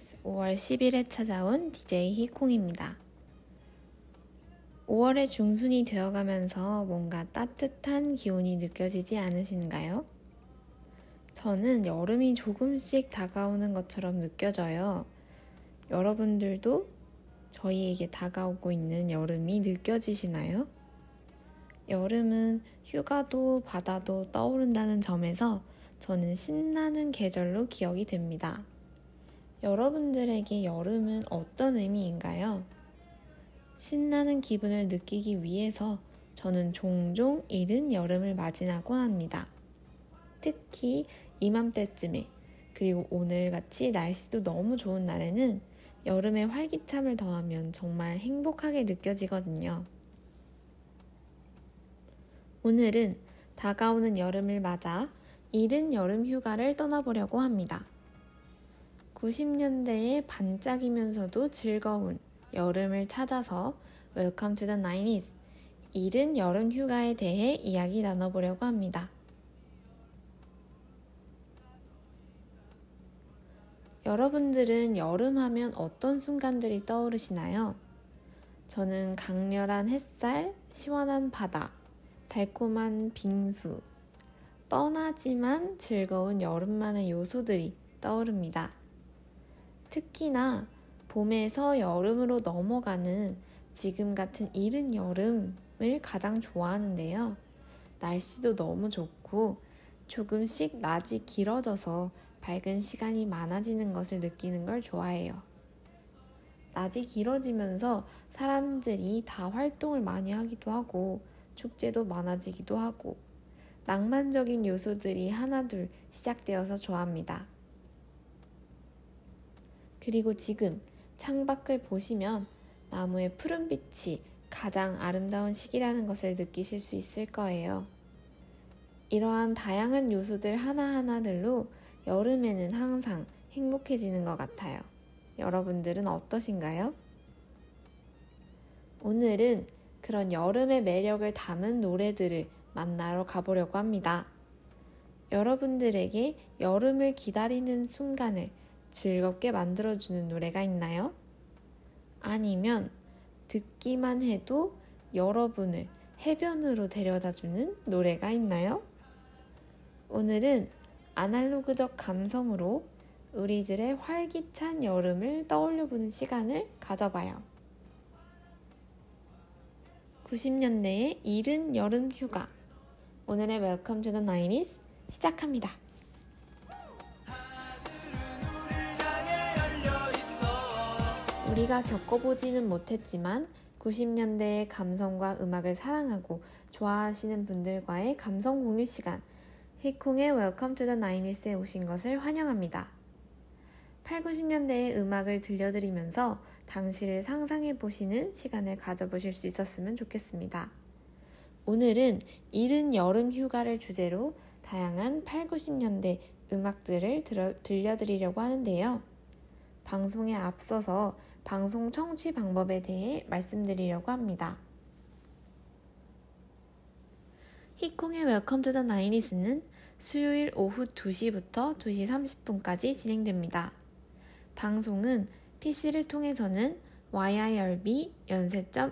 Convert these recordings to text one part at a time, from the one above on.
90s. 5월 10일에 찾아온 DJ 히콩입니다. 5월의 중순이 되어가면서 뭔가 따뜻한 기온이 느껴지지 않으신가요? 저는 여름이 조금씩 다가오는 것처럼 느껴져요. 여러분들도 저희에게 다가오고 있는 여름이 느껴지시나요? 여름은 휴가도 바다도 떠오른다는 점에서 저는 신나는 계절로 기억이 됩니다. 여러분들에게 여름은 어떤 의미인가요? 신나는 기분을 느끼기 위해서 저는 종종 이른 여름을 맞이하곤 합니다. 특히 이맘때쯤에 그리고 오늘 같이 날씨도 너무 좋은 날에는 여름의 활기참을 더하면 정말 행복하게 느껴지거든요. 오늘은 다가오는 여름을 맞아 이른 여름 휴가를 떠나보려고 합니다. 90년대의 반짝이면서도 즐거운 여름을 찾아서 Welcome to the 90s 이른 여름 휴가에 대해 이야기 나눠보려고 합니다. 여러분들은 여름 하면 어떤 순간들이 떠오르시나요? 저는 강렬한 햇살, 시원한 바다, 달콤한 빙수, 뻔하지만 즐거운 여름만의 요소들이 떠오릅니다. 특히나 봄에서 여름으로 넘어가는 지금 같은 이른 여름을 가장 좋아하는데요. 날씨도 너무 좋고 조금씩 낮이 길어져서 밝은 시간이 많아지는 것을 느끼는 걸 좋아해요. 낮이 길어지면서 사람들이 다 활동을 많이 하기도 하고 축제도 많아지기도 하고 낭만적인 요소들이 하나둘 시작되어서 좋아합니다. 그리고 지금 창밖을 보시면 나무의 푸른빛이 가장 아름다운 시기라는 것을 느끼실 수 있을 거예요. 이러한 다양한 요소들 하나하나들로 여름에는 항상 행복해지는 것 같아요. 여러분들은 어떠신가요? 오늘은 그런 여름의 매력을 담은 노래들을 만나러 가보려고 합니다. 여러분들에게 여름을 기다리는 순간을 즐겁게 만들어주는 노래가 있나요? 아니면 듣기만 해도 여러분을 해변으로 데려다 주는 노래가 있나요? 오늘은 아날로그적 감성으로 우리들의 활기찬 여름을 떠올려 보는 시간을 가져봐요. 90년대의 이른 여름 휴가. 오늘의 to the 90s 시작합니다. 우리가 겪어보지는 못했지만 90년대의 감성과 음악을 사랑하고 좋아하시는 분들과의 감성 공유 시간 히콩의 Welcome to the 90s에 오신 것을 환영합니다. 8, 90년대의 음악을 들려드리면서 당시를 상상해 보시는 시간을 가져보실 수 있었으면 좋겠습니다. 오늘은 이른 여름 휴가를 주제로 다양한 8, 90년대 음악들을 들어, 들려드리려고 하는데요. 방송에 앞서서 방송 청취 방법에 대해 말씀드리려고 합니다. 히콩의 Welcome to the 90s는 수요일 오후 2시부터 2시 30분까지 진행됩니다. 방송은 PC를 통해서는 yirb.yonsei.ac.kr에서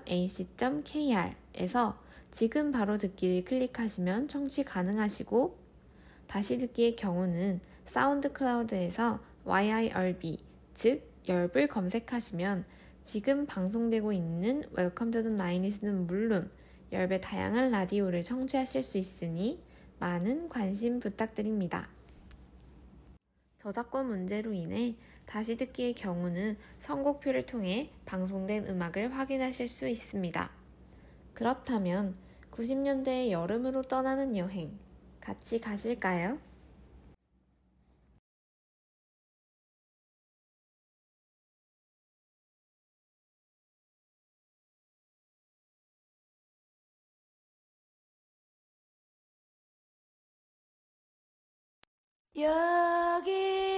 지금 바로 듣기를 클릭하시면 청취 가능하시고 다시 듣기의 경우는 SoundCloud에서 yirb 즉 열불 검색하시면 지금 방송되고 있는 Welcome to the 90s는 물론 열배 다양한 라디오를 청취하실 수 있으니 많은 관심 부탁드립니다. 저작권 문제로 인해 다시 듣기의 경우는 선곡표를 통해 방송된 음악을 확인하실 수 있습니다. 그렇다면 90년대의 여름으로 떠나는 여행 같이 가실까요?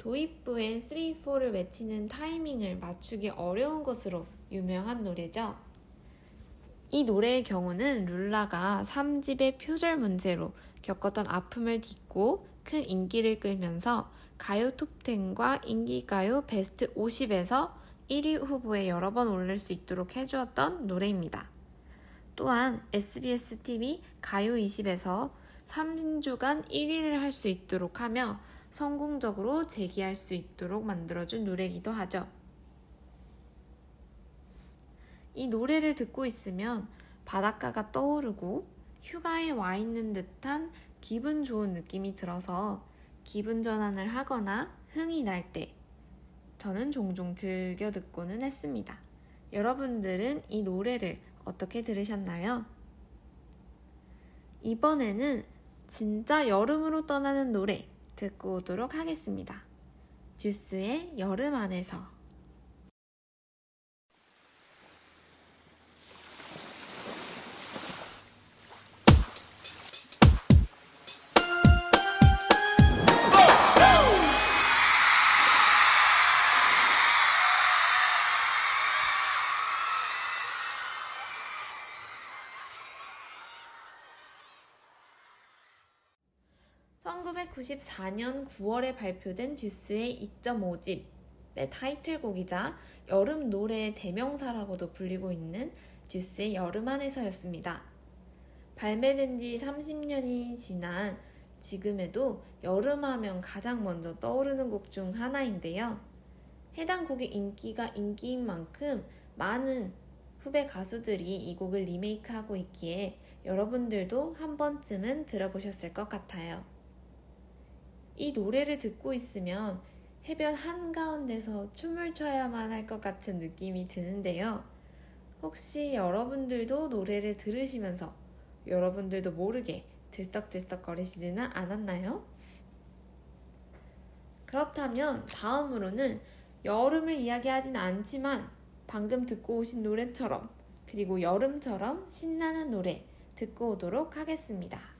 도입부엔 3-4를 외치는 타이밍을 맞추기 어려운 것으로 유명한 노래죠. 이 노래의 경우는 룰라가 3집의 표절 문제로 겪었던 아픔을 딛고 큰 인기를 끌면서 가요 톱10과 인기가요 베스트 50에서 1위 후보에 여러 번 오를 수 있도록 해주었던 노래입니다. 또한 SBS TV 가요 20에서 3주간 1위를 할 수 있도록 하며 성공적으로 재기할 수 있도록 만들어준 노래이기도 하죠. 이 노래를 듣고 있으면 바닷가가 떠오르고 휴가에 와 있는 듯한 기분 좋은 느낌이 들어서 기분 전환을 하거나 흥이 날 때 저는 종종 즐겨 듣고는 했습니다. 여러분들은 이 노래를 어떻게 들으셨나요? 이번에는 진짜 여름으로 떠나는 노래 듣고 오도록 하겠습니다. 듀스의 여름 안에서 (1994년 9월에) 발표된 듀스의 2.5집의 타이틀곡이자 여름 노래의 대명사라고도 불리고 있는 듀스의 여름 안에서였습니다. 발매된 지 30년이 지난 지금에도 여름 하면 가장 먼저 떠오르는 곡 중 하나인데요. 해당 곡의 인기가 인기인 만큼 많은 후배 가수들이 이 곡을 리메이크하고 있기에 여러분들도 한 번쯤은 들어보셨을 것 같아요. 이 노래를 듣고 있으면 해변 한가운데서 춤을 춰야만 할 것 같은 느낌이 드는데요. 혹시 여러분들도 노래를 들으시면서 여러분들도 모르게 들썩들썩 거리시지는 않았나요? 그렇다면 다음으로는 여름을 이야기하진 않지만 방금 듣고 오신 노래처럼 그리고 여름처럼 신나는 노래 듣고 오도록 하겠습니다.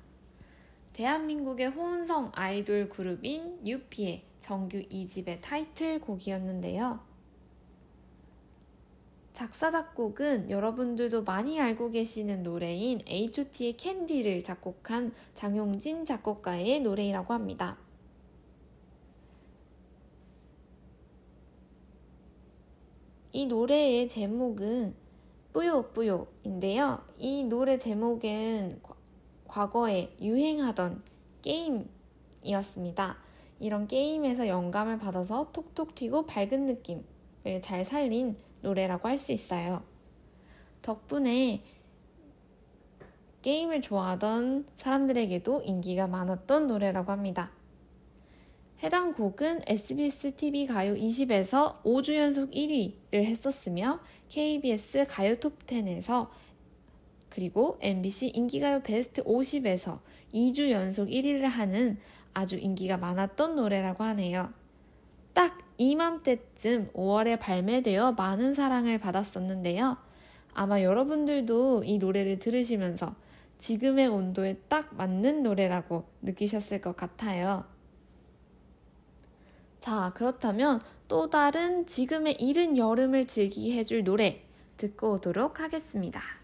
대한민국의 호은성 아이돌 그룹인 유피의 정규 2집의 타이틀곡이었는데요. 작사, 작곡은 여러분들도 많이 알고 계시는 노래인 H.O.T의 캔디를 작곡한 장용진 작곡가의 노래이라고 합니다. 이 노래의 제목은 뿌요뿌요인데요. 이 노래 제목은 과- 과거에 유행하던 게임이었습니다. 이런 게임에서 영감을 받아서 톡톡 튀고 밝은 느낌을 잘 살린 노래라고 할 수 있어요. 덕분에 게임을 좋아하던 사람들에게도 인기가 많았던 노래라고 합니다. 해당 곡은 SBS TV 가요 20에서 5주 연속 1위를 했었으며 KBS 가요 톱10에서 그리고 MBC 인기가요 베스트 50에서 2주 연속 1위를 하는 아주 인기가 많았던 노래라고 하네요. 딱 이맘때쯤 5월에 발매되어 많은 사랑을 받았었는데요. 아마 여러분들도 이 노래를 들으시면서 지금의 온도에 딱 맞는 노래라고 느끼셨을 것 같아요. 자, 그렇다면 또 다른 지금의 이른 여름을 즐기게 해줄 노래 듣고 오도록 하겠습니다.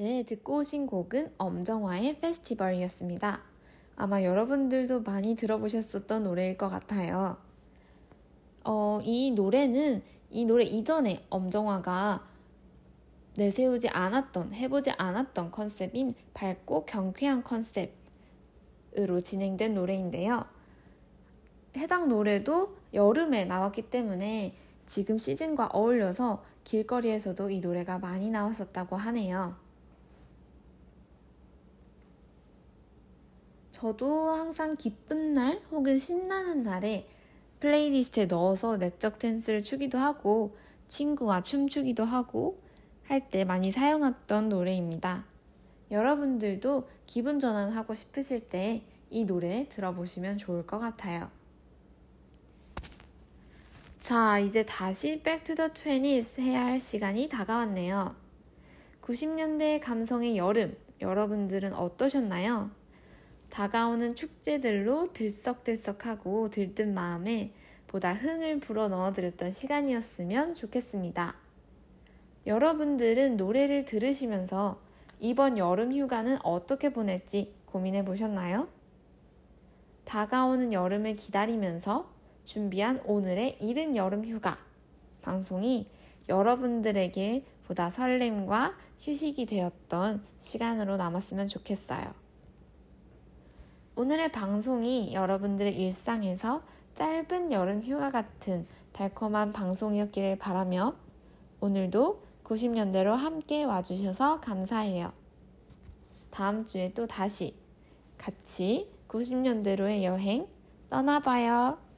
네, 듣고 오신 곡은 엄정화의 페스티벌이었습니다. 아마 여러분들도 많이 들어보셨었던 노래일 것 같아요. 어, 이 노래는 이 노래 이전에 엄정화가 내세우지 않았던, 해보지 않았던 컨셉인 밝고 경쾌한 컨셉으로 진행된 노래인데요. 해당 노래도 여름에 나왔기 때문에 지금 시즌과 어울려서 길거리에서도 이 노래가 많이 나왔었다고 하네요. 저도 항상 기쁜 날 혹은 신나는 날에 플레이리스트에 넣어서 내적 댄스를 추기도 하고 친구와 춤추기도 하고 할 때 많이 사용했던 노래입니다. 여러분들도 기분 전환하고 싶으실 때 이 노래 들어보시면 좋을 것 같아요. 자, 이제 다시 Back to the 20s 해야 할 시간이 다가왔네요. 90년대 감성의 여름, 여러분들은 어떠셨나요? 다가오는 축제들로 들썩들썩하고 들뜬 마음에 보다 흥을 불어 넣어드렸던 시간이었으면 좋겠습니다. 여러분들은 노래를 들으시면서 이번 여름 휴가는 어떻게 보낼지 고민해 보셨나요? 다가오는 여름을 기다리면서 준비한 오늘의 이른 여름 휴가 방송이 여러분들에게 보다 설렘과 휴식이 되었던 시간으로 남았으면 좋겠어요. 오늘의 방송이 여러분들의 일상에서 짧은 여름 휴가 같은 달콤한 방송이었기를 바라며 오늘도 90년대로 함께 와주셔서 감사해요. 다음 주에 또 다시 같이 90년대로의 여행 떠나봐요.